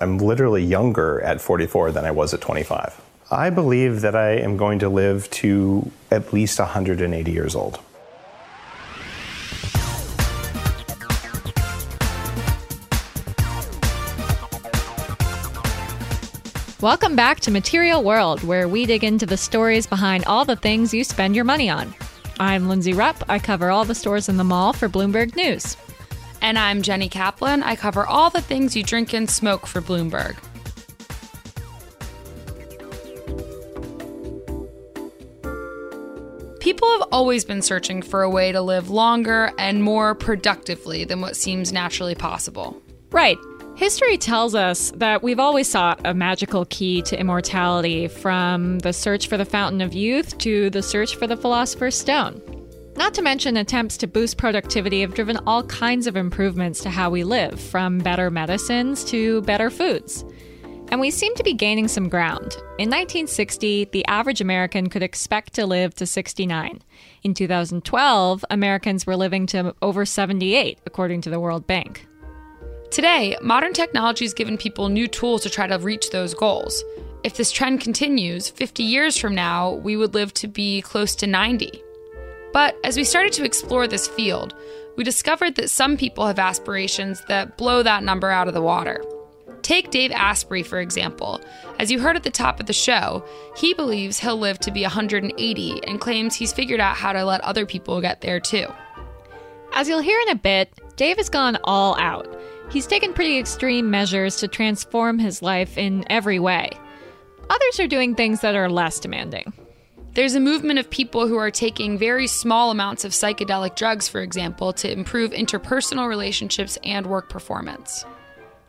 I'm literally younger at 44 than I was at 25. I believe that I am going to live to at least 180 years old. Welcome back to Material World, where we dig into the stories behind all the things you spend your money on. I'm Lindsey Rupp. I cover all the stores in the mall for Bloomberg News. And I'm Jenny Kaplan. I cover all the things you drink and smoke for Bloomberg. People have always been searching for a way to live longer and more productively than what seems naturally possible. Right. History tells us that we've always sought a magical key to immortality, from the search for the fountain of youth to the search for the philosopher's stone. Not to mention, attempts to boost productivity have driven all kinds of improvements to how we live, from better medicines to better foods. And we seem to be gaining some ground. In 1960, the average American could expect to live to 69. In 2012, Americans were living to over 78, according to the World Bank. Today, modern technology has given people new tools to try to reach those goals. If this trend continues, 50 years from now, we would live to be close to 90. But as we started to explore this field, we discovered that some people have aspirations that blow that number out of the water. Take Dave Asprey, for example. As you heard at the top of the show, he believes he'll live to be 180 and claims he's figured out how to let other people get there too. As you'll hear in a bit, Dave has gone all out. He's taken pretty extreme measures to transform his life in every way. Others are doing things that are less demanding. There's a movement of people who are taking very small amounts of psychedelic drugs, for example, to improve interpersonal relationships and work performance.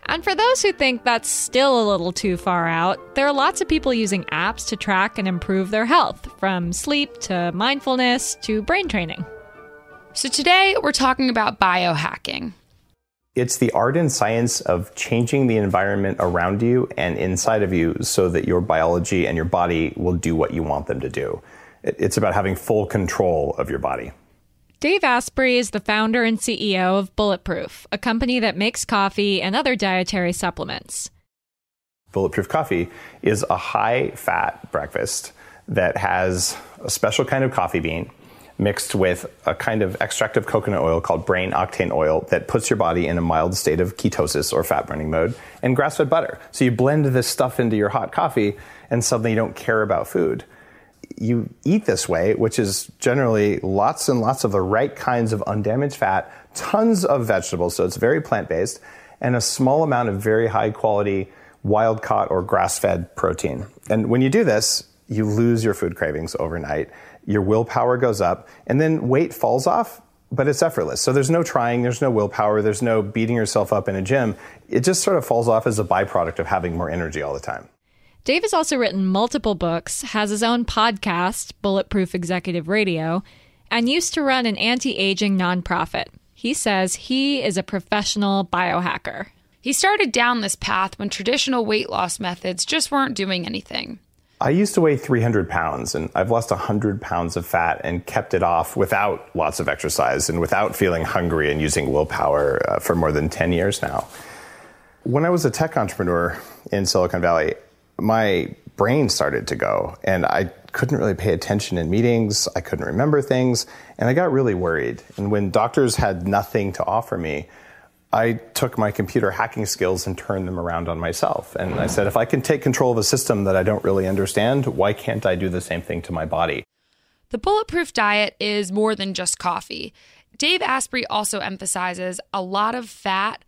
And for those who think that's still a little too far out, there are lots of people using apps to track and improve their health, from sleep to mindfulness to brain training. So today we're talking about biohacking. It's the art and science of changing the environment around you and inside of you so that your biology and your body will do what you want them to do. It's about having full control of your body. Dave Asprey is the founder and CEO of Bulletproof, a company that makes coffee and other dietary supplements. Bulletproof coffee is a high fat breakfast that has a special kind of coffee bean mixed with a kind of extract of coconut oil called brain octane oil that puts your body in a mild state of ketosis or fat burning mode, and grass fed butter. So you blend this stuff into your hot coffee, and suddenly you don't care about food. You eat this way, which is generally lots and lots of the right kinds of undamaged fat, tons of vegetables, so it's very plant based, and a small amount of very high quality wild caught or grass fed protein. And when you do this, you lose your food cravings overnight your willpower goes up, and then weight falls off, but it's effortless. So there's no trying, there's no willpower, there's no beating yourself up in a gym. It just sort of falls off as a byproduct of having more energy all the time. Dave has also written multiple books, has his own podcast, Bulletproof Executive Radio, and used to run an anti aging nonprofit. He says he is a professional biohacker. He started down this path when traditional weight loss methods just weren't doing anything. I used to weigh 300 pounds, and I've lost 100 pounds of fat and kept it off without lots of exercise and without feeling hungry and using willpower uh, for more than 10 years now. When I was a tech entrepreneur in Silicon Valley, my brain started to go, and I couldn't really pay attention in meetings. I couldn't remember things, and I got really worried. And when doctors had nothing to offer me, I took my computer hacking skills and turned them around on myself. And I said, if I can take control of a system that I don't really understand, why can't I do the same thing to my body? The bulletproof diet is more than just coffee. Dave Asprey also emphasizes a lot of fat,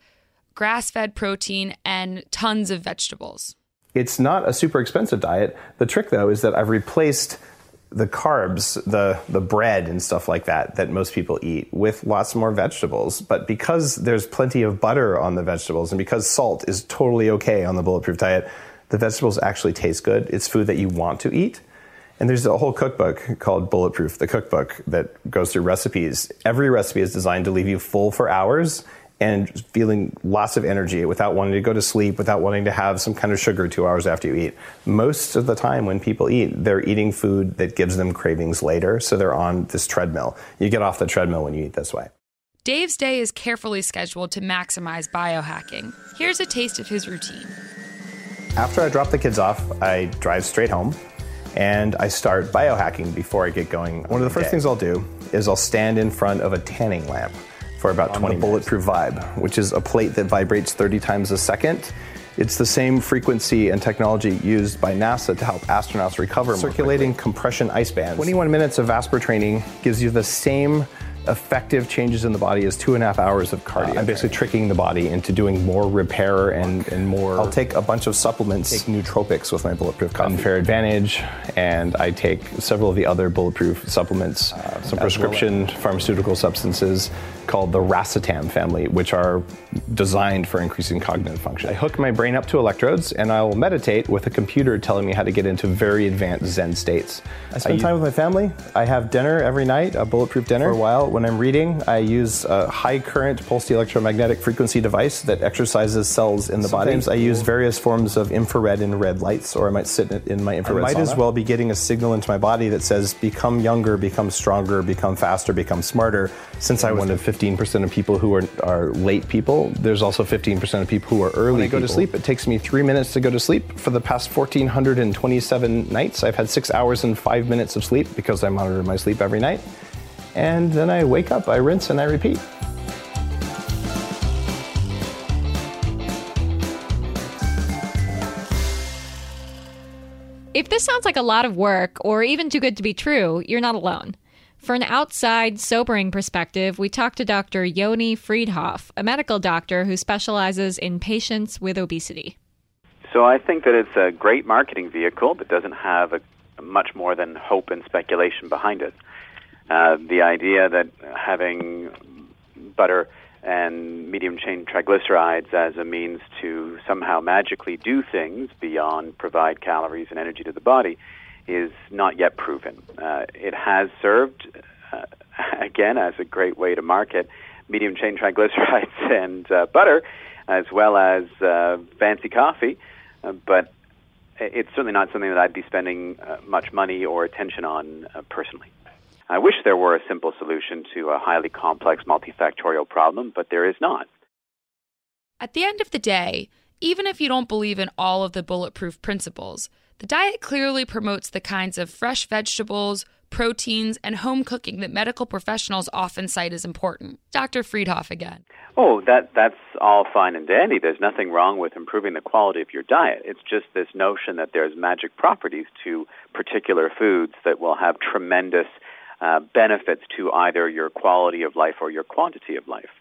grass fed protein, and tons of vegetables. It's not a super expensive diet. The trick, though, is that I've replaced the carbs, the the bread and stuff like that that most people eat with lots more vegetables. But because there's plenty of butter on the vegetables and because salt is totally okay on the bulletproof diet, the vegetables actually taste good. It's food that you want to eat. And there's a whole cookbook called Bulletproof, the cookbook that goes through recipes. Every recipe is designed to leave you full for hours and feeling lots of energy without wanting to go to sleep, without wanting to have some kind of sugar two hours after you eat. Most of the time when people eat, they're eating food that gives them cravings later, so they're on this treadmill. You get off the treadmill when you eat this way. Dave's day is carefully scheduled to maximize biohacking. Here's a taste of his routine. After I drop the kids off, I drive straight home and I start biohacking before I get going. One of the first things I'll do is I'll stand in front of a tanning lamp for about 20 minutes. Bulletproof Vibe, which is a plate that vibrates 30 times a second. It's the same frequency and technology used by NASA to help astronauts recover. Circulating compression ice bands. 21 minutes of Vasper training gives you the same effective changes in the body is two and a half hours of cardio. Uh, I'm basically tricking the body into doing more repair and, and more. I'll take a bunch of supplements, take nootropics with my bulletproof coffee. Unfair Advantage, and I take several of the other bulletproof supplements, uh, some prescription well. pharmaceutical substances called the racetam family, which are designed for increasing cognitive function. I hook my brain up to electrodes and I will meditate with a computer telling me how to get into very advanced Zen states. I spend I time with my family. I have dinner every night, a bulletproof dinner. For a while, when I'm reading, I use a high current pulsed electromagnetic frequency device that exercises cells in the Sometimes body. I use various forms of infrared and red lights, or I might sit in my infrared I might sauna. as well be getting a signal into my body that says, become younger, become stronger, become faster, become smarter. Since I was one of 15% of people who are, are late people, there's also 15% of people who are early When I go people. to sleep, it takes me three minutes to go to sleep. For the past 1,427 nights, I've had six hours and five minutes of sleep because I monitor my sleep every night and then I wake up, I rinse, and I repeat. If this sounds like a lot of work or even too good to be true, you're not alone. For an outside, sobering perspective, we talked to Dr. Yoni Freedhoff, a medical doctor who specializes in patients with obesity. So I think that it's a great marketing vehicle that doesn't have a, much more than hope and speculation behind it. Uh, the idea that having butter and medium chain triglycerides as a means to somehow magically do things beyond provide calories and energy to the body is not yet proven. Uh, it has served, uh, again, as a great way to market medium chain triglycerides and uh, butter, as well as uh, fancy coffee, uh, but it's certainly not something that I'd be spending much money or attention on personally. I wish there were a simple solution to a highly complex multifactorial problem, but there is not. At the end of the day, even if you don't believe in all of the bulletproof principles, the diet clearly promotes the kinds of fresh vegetables, proteins, and home cooking that medical professionals often cite as important. Dr. Freedhoff again. Oh, that that's all fine and dandy. There's nothing wrong with improving the quality of your diet. It's just this notion that there's magic properties to particular foods that will have tremendous uh, benefits to either your quality of life or your quantity of life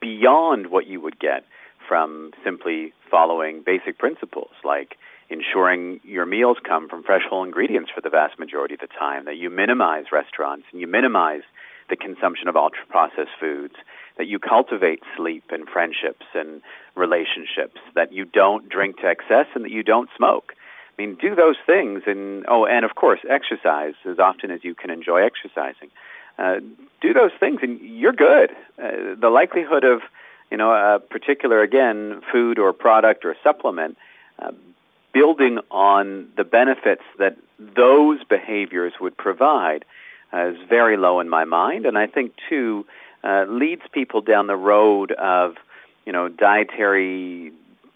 beyond what you would get from simply following basic principles like ensuring your meals come from fresh whole ingredients for the vast majority of the time, that you minimize restaurants and you minimize the consumption of ultra processed foods, that you cultivate sleep and friendships and relationships, that you don't drink to excess and that you don't smoke. I mean, do those things, and oh, and of course, exercise as often as you can enjoy exercising. Uh, do those things, and you're good. Uh, the likelihood of, you know, a particular again food or product or supplement uh, building on the benefits that those behaviors would provide uh, is very low in my mind, and I think too uh, leads people down the road of, you know, dietary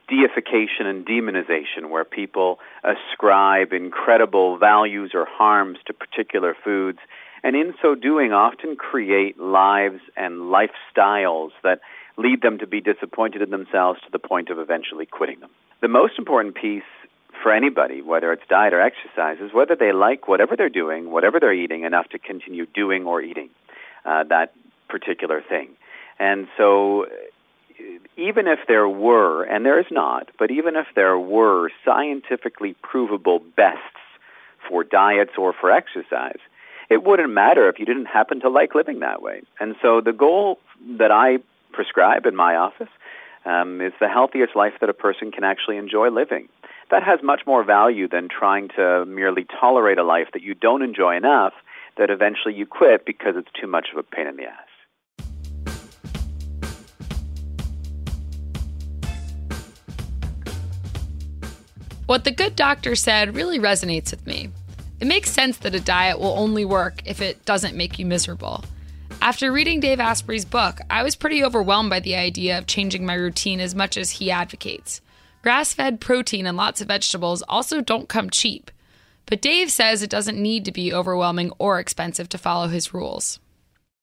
deification and demonization, where people ascribe incredible values or harms to particular foods, and in so doing often create lives and lifestyles that lead them to be disappointed in themselves to the point of eventually quitting them. The most important piece for anybody, whether it's diet or exercise, is whether they like whatever they're doing, whatever they're eating, enough to continue doing or eating uh, that particular thing. And so even if there were, and there is not, but even if there were scientifically provable bests for diets or for exercise. It wouldn't matter if you didn't happen to like living that way. And so the goal that I prescribe in my office um, is the healthiest life that a person can actually enjoy living. That has much more value than trying to merely tolerate a life that you don't enjoy enough that eventually you quit because it's too much of a pain in the ass. What the good doctor said really resonates with me. It makes sense that a diet will only work if it doesn't make you miserable. After reading Dave Asprey's book, I was pretty overwhelmed by the idea of changing my routine as much as he advocates. Grass fed protein and lots of vegetables also don't come cheap. But Dave says it doesn't need to be overwhelming or expensive to follow his rules.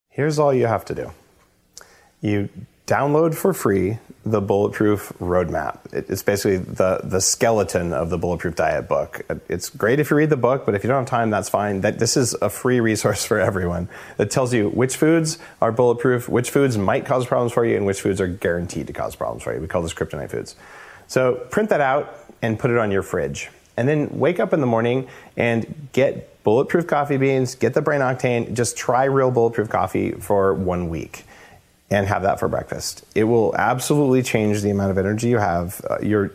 Here's all you have to do you download for free the Bulletproof Roadmap. It's basically the, the skeleton of the Bulletproof Diet book. It's great if you read the book, but if you don't have time, that's fine. That, this is a free resource for everyone that tells you which foods are bulletproof, which foods might cause problems for you, and which foods are guaranteed to cause problems for you. We call this kryptonite foods. So print that out and put it on your fridge. And then wake up in the morning and get bulletproof coffee beans, get the brain octane, just try real bulletproof coffee for one week and have that for breakfast. It will absolutely change the amount of energy you have. Uh, you're,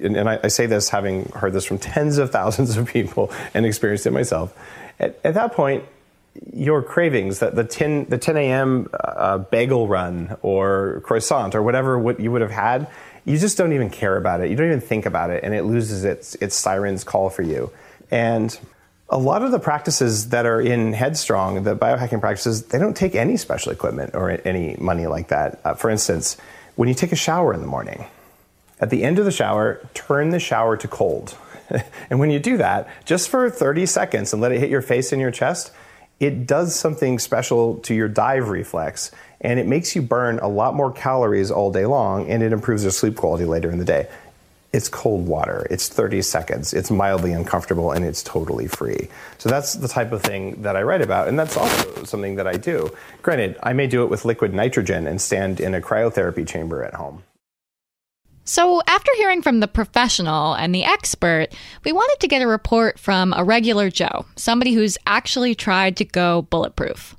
and, and I, I, say this having heard this from tens of thousands of people and experienced it myself. At, at that point, your cravings, the, the 10, the 10 a.m. Uh, bagel run or croissant or whatever what you would have had, you just don't even care about it. You don't even think about it, and it loses its, its siren's call for you. And a lot of the practices that are in Headstrong, the biohacking practices, they don't take any special equipment or any money like that. Uh, for instance, when you take a shower in the morning, at the end of the shower, turn the shower to cold. and when you do that, just for 30 seconds and let it hit your face and your chest, it does something special to your dive reflex and it makes you burn a lot more calories all day long and it improves your sleep quality later in the day it's cold water. It's 30 seconds. It's mildly uncomfortable and it's totally free. So that's the type of thing that I write about. And that's also something that I do. Granted, I may do it with liquid nitrogen and stand in a cryotherapy chamber at home. So, after hearing from the professional and the expert, we wanted to get a report from a regular Joe, somebody who's actually tried to go bulletproof.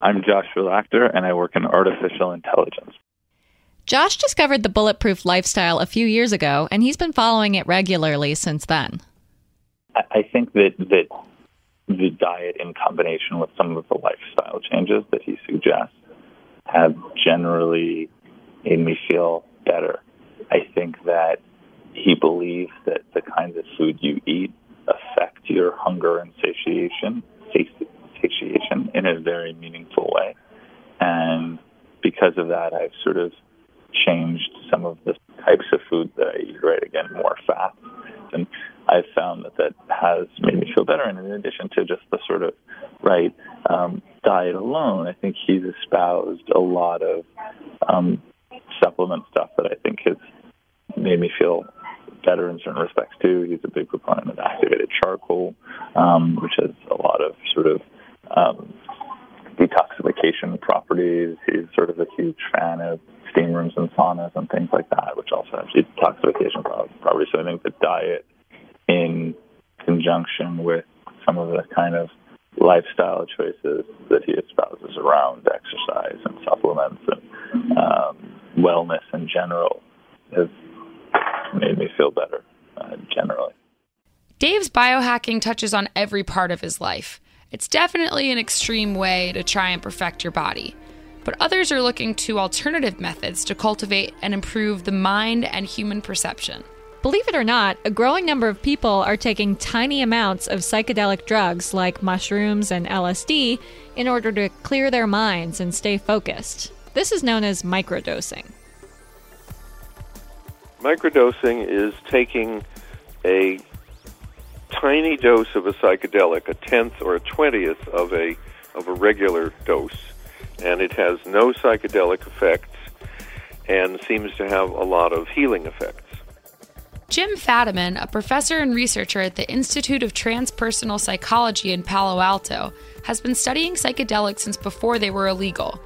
I'm Joshua Lachter, and I work in artificial intelligence. Josh discovered the bulletproof lifestyle a few years ago, and he's been following it regularly since then. I think that that the diet, in combination with some of the lifestyle changes that he suggests, have generally made me feel better. I think that he believes that the kinds of food you eat affect your hunger and satiation, satiation in a very meaningful way. And because of that, I've sort of changed some of the types of food that I eat, right? Again, more fat. And I've found that that has made me feel better. And in addition to just the sort of right um, diet alone, I think he's espoused a lot of um, supplement stuff that I think has made me feel better in certain respects too. He's a big proponent of activated charcoal, um, which has a lot of sort of um, detoxification properties. He's sort of a huge fan of steam rooms and saunas and things like that, which also have detoxification properties. So I think the diet in conjunction with some of the kind of lifestyle choices that he espouses around exercise and supplements and um, wellness in general has made me feel better uh, generally. Dave's biohacking touches on every part of his life. It's definitely an extreme way to try and perfect your body but others are looking to alternative methods to cultivate and improve the mind and human perception. Believe it or not, a growing number of people are taking tiny amounts of psychedelic drugs like mushrooms and LSD in order to clear their minds and stay focused. This is known as microdosing. Microdosing is taking a tiny dose of a psychedelic, a tenth or a twentieth of a of a regular dose, and it has no psychedelic effects and seems to have a lot of healing effects. Jim Fadiman, a professor and researcher at the Institute of Transpersonal Psychology in Palo Alto, has been studying psychedelics since before they were illegal.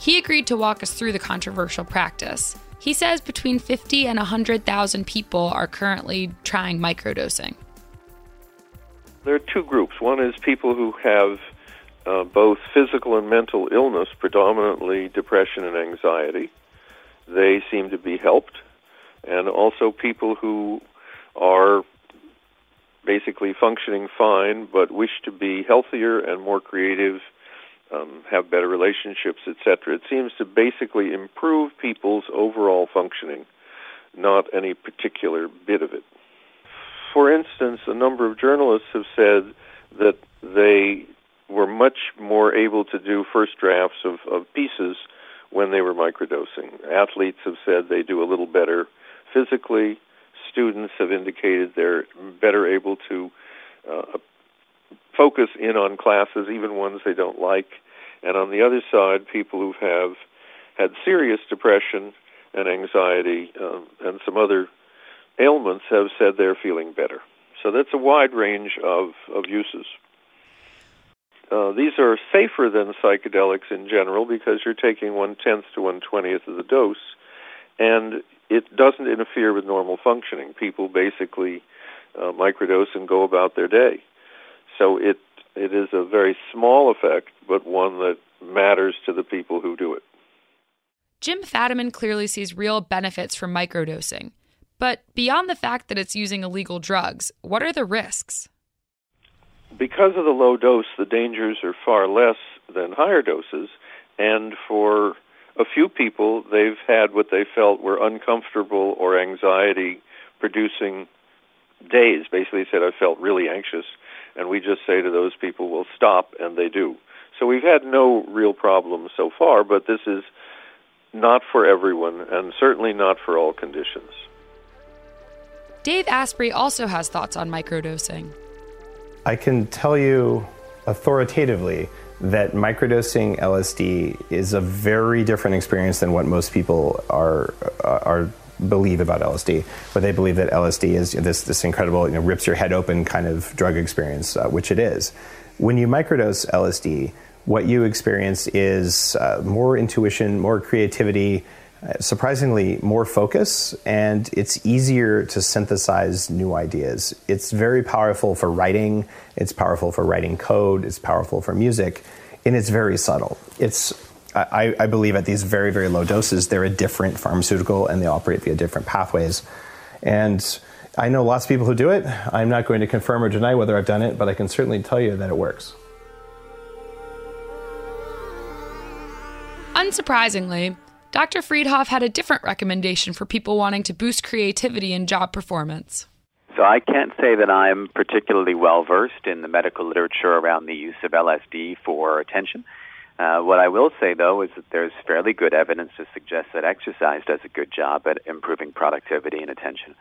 He agreed to walk us through the controversial practice. He says between 50 and 100,000 people are currently trying microdosing. there are two groups. One is people who have uh, both physical and mental illness, predominantly depression and anxiety. They seem to be helped. And also people who are basically functioning fine but wish to be healthier and more creative, um, have better relationships, etc. It seems to basically improve people's overall functioning, not any particular bit of it. For instance, a number of journalists have said that they were much more able to do first drafts of, of pieces when they were microdosing. Athletes have said they do a little better physically. Students have indicated they're better able to uh, focus in on classes, even ones they don't like. And on the other side, people who have had serious depression and anxiety um, and some other ailments have said they're feeling better. So that's a wide range of, of uses. Uh, these are safer than psychedelics in general because you're taking one tenth to one twentieth of the dose, and it doesn't interfere with normal functioning. People basically uh, microdose and go about their day. So it it is a very small effect, but one that matters to the people who do it. Jim Fadiman clearly sees real benefits from microdosing. But beyond the fact that it's using illegal drugs, what are the risks? because of the low dose, the dangers are far less than higher doses. And for a few people, they've had what they felt were uncomfortable or anxiety producing days. Basically, said, I felt really anxious. And we just say to those people, well, stop, and they do. So we've had no real problems so far, but this is not for everyone, and certainly not for all conditions. Dave Asprey also has thoughts on microdosing. I can tell you authoritatively that microdosing LSD is a very different experience than what most people are uh, are believe about LSD. But they believe that LSD is this this incredible, you know, rips your head open kind of drug experience, uh, which it is. When you microdose LSD, what you experience is uh, more intuition, more creativity, surprisingly more focus and it's easier to synthesize new ideas. It's very powerful for writing, it's powerful for writing code, it's powerful for music, and it's very subtle. It's I, I believe at these very, very low doses, they're a different pharmaceutical and they operate via different pathways. And I know lots of people who do it. I'm not going to confirm or deny whether I've done it, but I can certainly tell you that it works. Unsurprisingly, Dr. Freedhoff had a different recommendation for people wanting to boost creativity and job performance. So I can't say that I'm particularly well versed in the medical literature around the use of LSD for attention. Uh, what I will say, though, is that there's fairly good evidence to suggest that exercise does a good job at improving productivity and attention.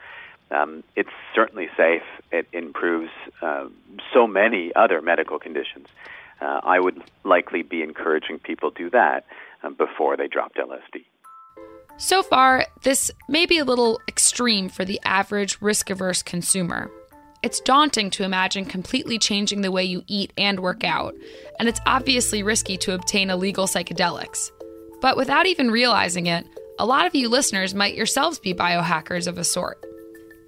Um, it's certainly safe. It improves uh, so many other medical conditions. Uh, I would likely be encouraging people to do that. Um, before they dropped LSD. So far, this may be a little extreme for the average risk averse consumer. It's daunting to imagine completely changing the way you eat and work out, and it's obviously risky to obtain illegal psychedelics. But without even realizing it, a lot of you listeners might yourselves be biohackers of a sort.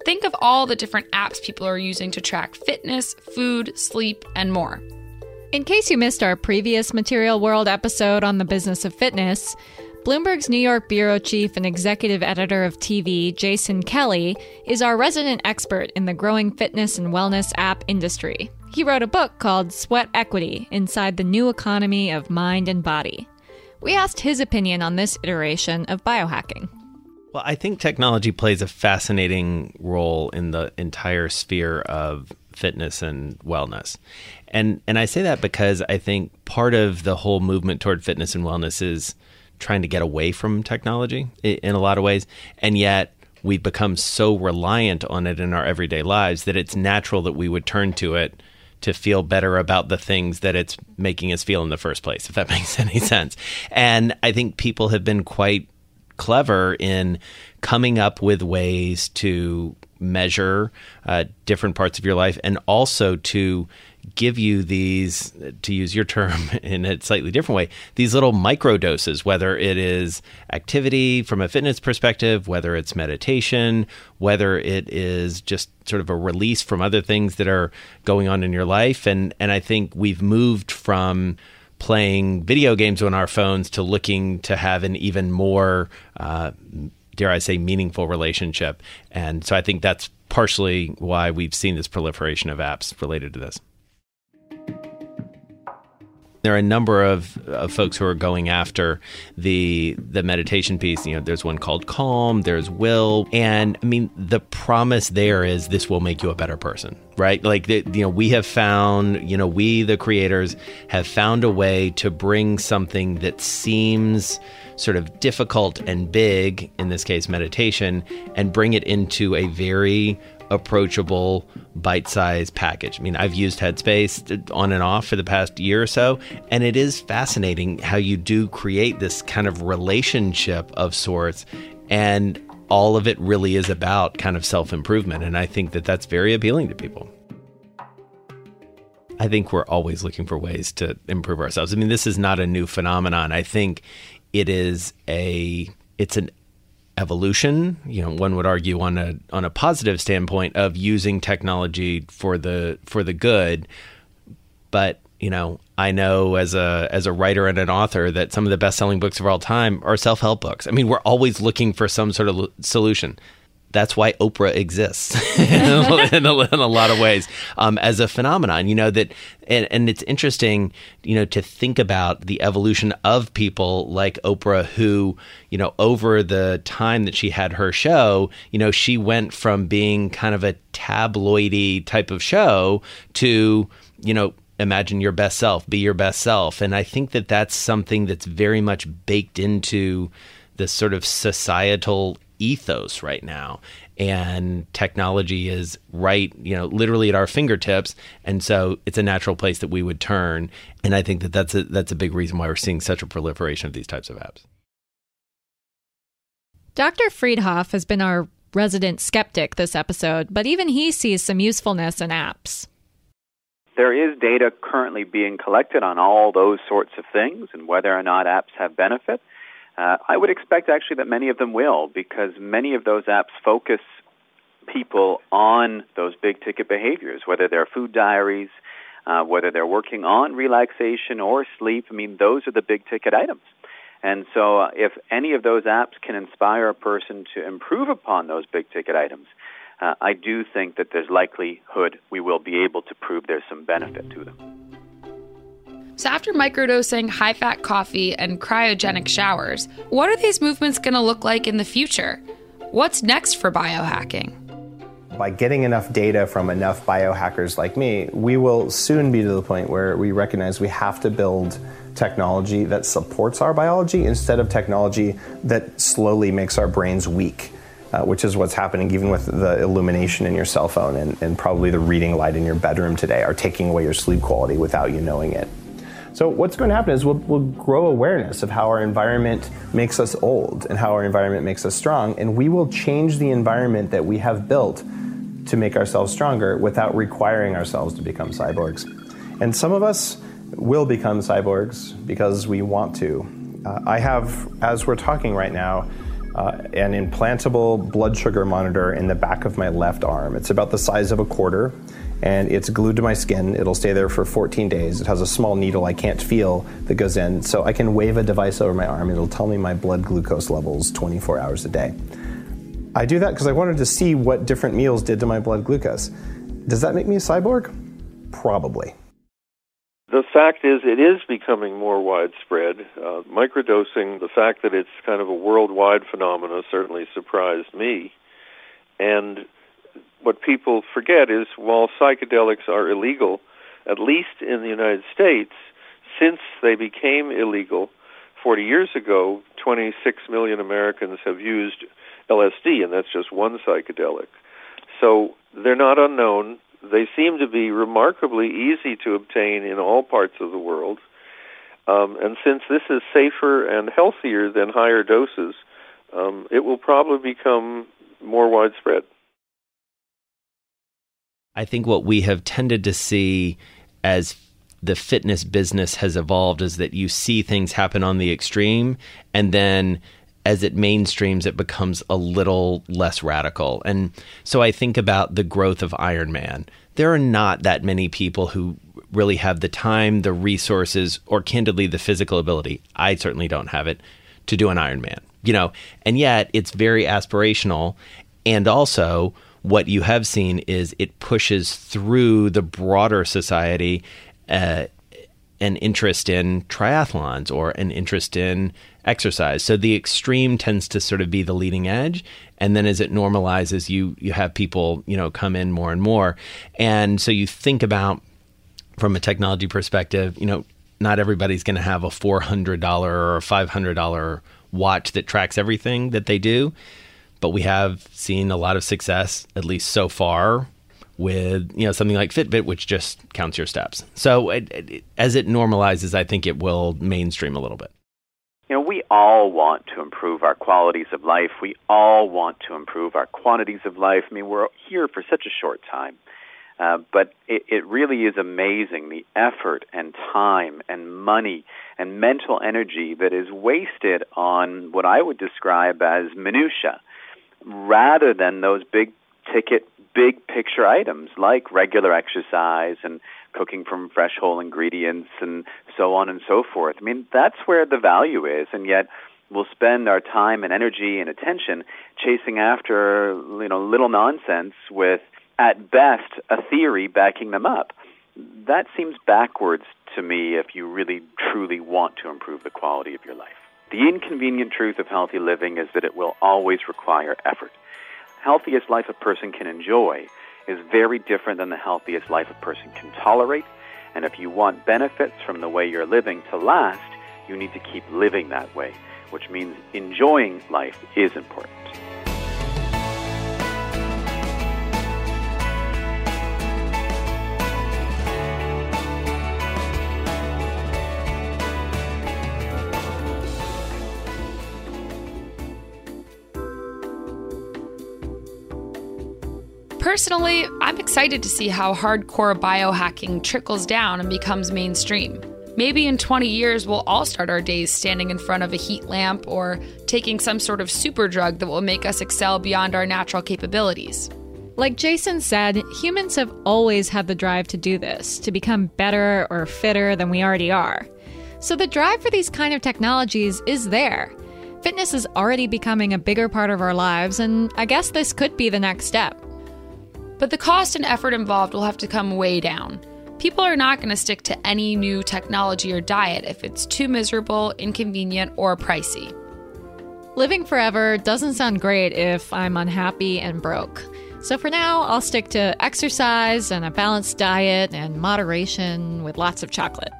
Think of all the different apps people are using to track fitness, food, sleep, and more. In case you missed our previous Material World episode on the business of fitness, Bloomberg's New York bureau chief and executive editor of TV, Jason Kelly, is our resident expert in the growing fitness and wellness app industry. He wrote a book called Sweat Equity Inside the New Economy of Mind and Body. We asked his opinion on this iteration of biohacking. Well, I think technology plays a fascinating role in the entire sphere of fitness and wellness. And and I say that because I think part of the whole movement toward fitness and wellness is trying to get away from technology in a lot of ways. And yet we've become so reliant on it in our everyday lives that it's natural that we would turn to it to feel better about the things that it's making us feel in the first place, if that makes any sense. And I think people have been quite clever in coming up with ways to measure uh, different parts of your life and also to give you these, to use your term in a slightly different way, these little micro doses, whether it is activity from a fitness perspective, whether it's meditation, whether it is just sort of a release from other things that are going on in your life. And, and I think we've moved from playing video games on our phones to looking to have an even more, uh, dare I say, meaningful relationship. And so I think that's partially why we've seen this proliferation of apps related to this there are a number of, of folks who are going after the the meditation piece. You know, there's one called Calm, there's Will, and I mean the promise there is this will make you a better person, right? Like you know, we have found, you know, we the creators have found a way to bring something that seems sort of difficult and big, in this case meditation, and bring it into a very approachable bite-sized package. I mean, I've used Headspace on and off for the past year or so, and it is fascinating how you do create this kind of relationship of sorts and all of it really is about kind of self-improvement and I think that that's very appealing to people. I think we're always looking for ways to improve ourselves. I mean, this is not a new phenomenon. I think it is a it's an evolution. You know, one would argue on a on a positive standpoint of using technology for the for the good. But you know, I know as a as a writer and an author that some of the best selling books of all time are self help books. I mean, we're always looking for some sort of solution that's why Oprah exists in, a, in, a, in, a, lot of ways um, as a phenomenon. You know that, and, and, it's interesting, you know, to think about the evolution of people like Oprah, who, you know, over the time that she had her show, you know, she went from being kind of a tabloidy type of show to, you know, imagine your best self, be your best self, and I think that that's something that's very much baked into the sort of societal ethos right now. And technology is right you know literally at our fingertips. And so it's a natural place that we would turn. And i think that that's a that's a big reason why we're seeing such a proliferation of these types of apps. Dr freedhoff has been our resident skeptic this episode but even he sees some usefulness in apps. There is data currently being collected on all those sorts of things and whether or not apps have benefit uh, I would expect actually that many of them will because many of those apps focus people on those big ticket behaviors, whether they're food diaries, uh, whether they're working on relaxation or sleep. I mean, those are the big ticket items. And so uh, if any of those apps can inspire a person to improve upon those big ticket items, uh, I do think that there's likelihood we will be able to prove there's some benefit to them. So, after microdosing, high fat coffee, and cryogenic showers, what are these movements going to look like in the future? What's next for biohacking? By getting enough data from enough biohackers like me, we will soon be to the point where we recognize we have to build technology that supports our biology instead of technology that slowly makes our brains weak. Uh, which is what's happening even with the illumination in your cell phone and, and probably the reading light in your bedroom today are taking away your sleep quality without you knowing it. So what's going to happen is we'll, we'll grow awareness of how our environment makes us old and how our environment makes us strong, and we will change the environment that we have built to make ourselves stronger without requiring ourselves to become cyborgs. And some of us will become cyborgs because we want to. Uh, I have, as we're talking right now, uh, an implantable blood sugar monitor in the back of my left arm. It's about the size of a quarter and it's glued to my skin. It'll stay there for 14 days. It has a small needle I can't feel that goes in, so I can wave a device over my arm. It'll tell me my blood glucose levels 24 hours a day. I do that because I wanted to see what different meals did to my blood glucose. Does that make me a cyborg? Probably. The fact is, it is becoming more widespread. Uh, microdosing, the fact that it's kind of a worldwide phenomenon, certainly surprised me. And what people forget is while psychedelics are illegal, at least in the United States, since they became illegal 40 years ago, 26 million Americans have used LSD, and that's just one psychedelic. So they're not unknown. They seem to be remarkably easy to obtain in all parts of the world. Um, and since this is safer and healthier than higher doses, um, it will probably become more widespread. I think what we have tended to see as the fitness business has evolved is that you see things happen on the extreme and then as it mainstreams it becomes a little less radical. And so i think about the growth of Ironman there are not that many people who really have the time the resources or candidly the physical ability. I certainly don't have it to do an Ironman you know? And yet it's very aspirational. And also what you have seen is it pushes through the broader society uh, an interest in triathlons or an interest in exercise. So the extreme tends to sort of be the leading edge, and then as it normalizes, you you have people you know come in more and more, and so you think about from a technology perspective, you know, not everybody's going to have a four hundred dollar or five hundred dollar watch that tracks everything that they do, but we have seen a lot of success, at least so far, with you know something like Fitbit, which just counts your steps. So it, it, as it normalizes, I think it will mainstream a little bit. You know, we all want to improve our qualities of life. We all want to improve our quantities of life. I mean, we're here for such a short time. Uh, but it, it really is amazing the effort and time and money and mental energy that is wasted on what I would describe as minutia rather than those big ticket big picture items like regular exercise and cooking from fresh whole ingredients and so on and so forth. I mean, that's where the value is, and yet we'll spend our time and energy and attention chasing after, you know, little nonsense with, at best, a theory backing them up. That seems backwards to me if you really truly want to improve the quality of your life. The inconvenient truth of healthy living is that it will always require effort healthiest life a person can enjoy is very different than the healthiest life a person can tolerate. And if you want benefits from the way you're living to last, you need to keep living that way, which means enjoying life is important. Personally, I'm excited to see how hardcore biohacking trickles down and becomes mainstream. Maybe in 20 years, we'll all start our days standing in front of a heat lamp or taking some sort of super drug that will make us excel beyond our natural capabilities. Like Jason said, humans have always had the drive to do this, to become better or fitter than we already are. So the drive for these kind of technologies is there. Fitness is already becoming a bigger part of our lives, and I guess this could be the next step. But the cost and effort involved will have to come way down. People are not going to stick to any new technology or diet if it's too miserable, inconvenient, or pricey. Living forever doesn't sound great if I'm unhappy and broke. So for now, I'll stick to exercise and a balanced diet and moderation with lots of chocolate.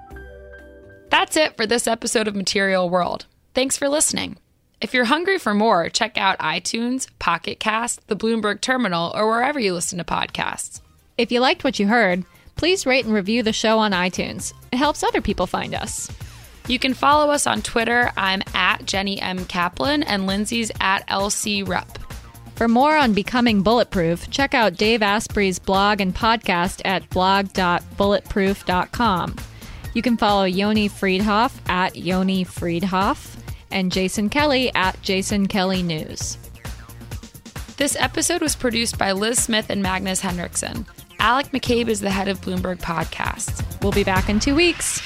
That's it for this episode of Material World. Thanks for listening. If you're hungry for more, check out iTunes, Pocket Cast, the Bloomberg Terminal, or wherever you listen to podcasts. If you liked what you heard, please rate and review the show on iTunes. It helps other people find us. You can follow us on Twitter. I'm at Jenny M. Kaplan, and Lindsey's at LC Rupp. For more on becoming bulletproof, check out Dave Asprey's blog and podcast at blog.bulletproof.com. You can follow Yoni Freedhoff at Yoni Freedhoff and Jason Kelly at Jason Kelly News. This episode was produced by Liz Smith and Magnus Henriksen. Alec McCabe is the head of Bloomberg Podcasts. We'll be back in two weeks.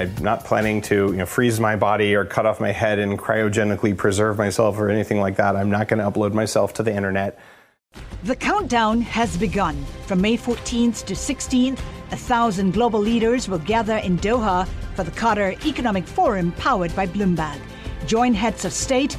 I'm not planning to you know, freeze my body or cut off my head and cryogenically preserve myself or anything like that. I'm not going to upload myself to the internet. The countdown has begun. From May 14th to 16th, a thousand global leaders will gather in Doha for the Qatar Economic Forum powered by Bloomberg. Join heads of state,